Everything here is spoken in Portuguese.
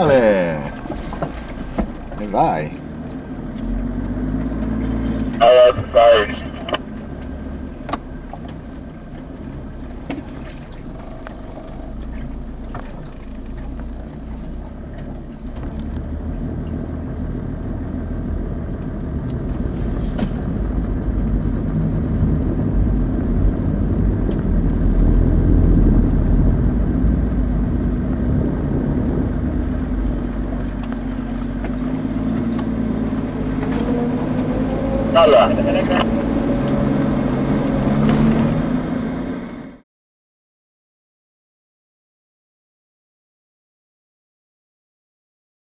Ale... É. Vai. Olha, sai. 到了。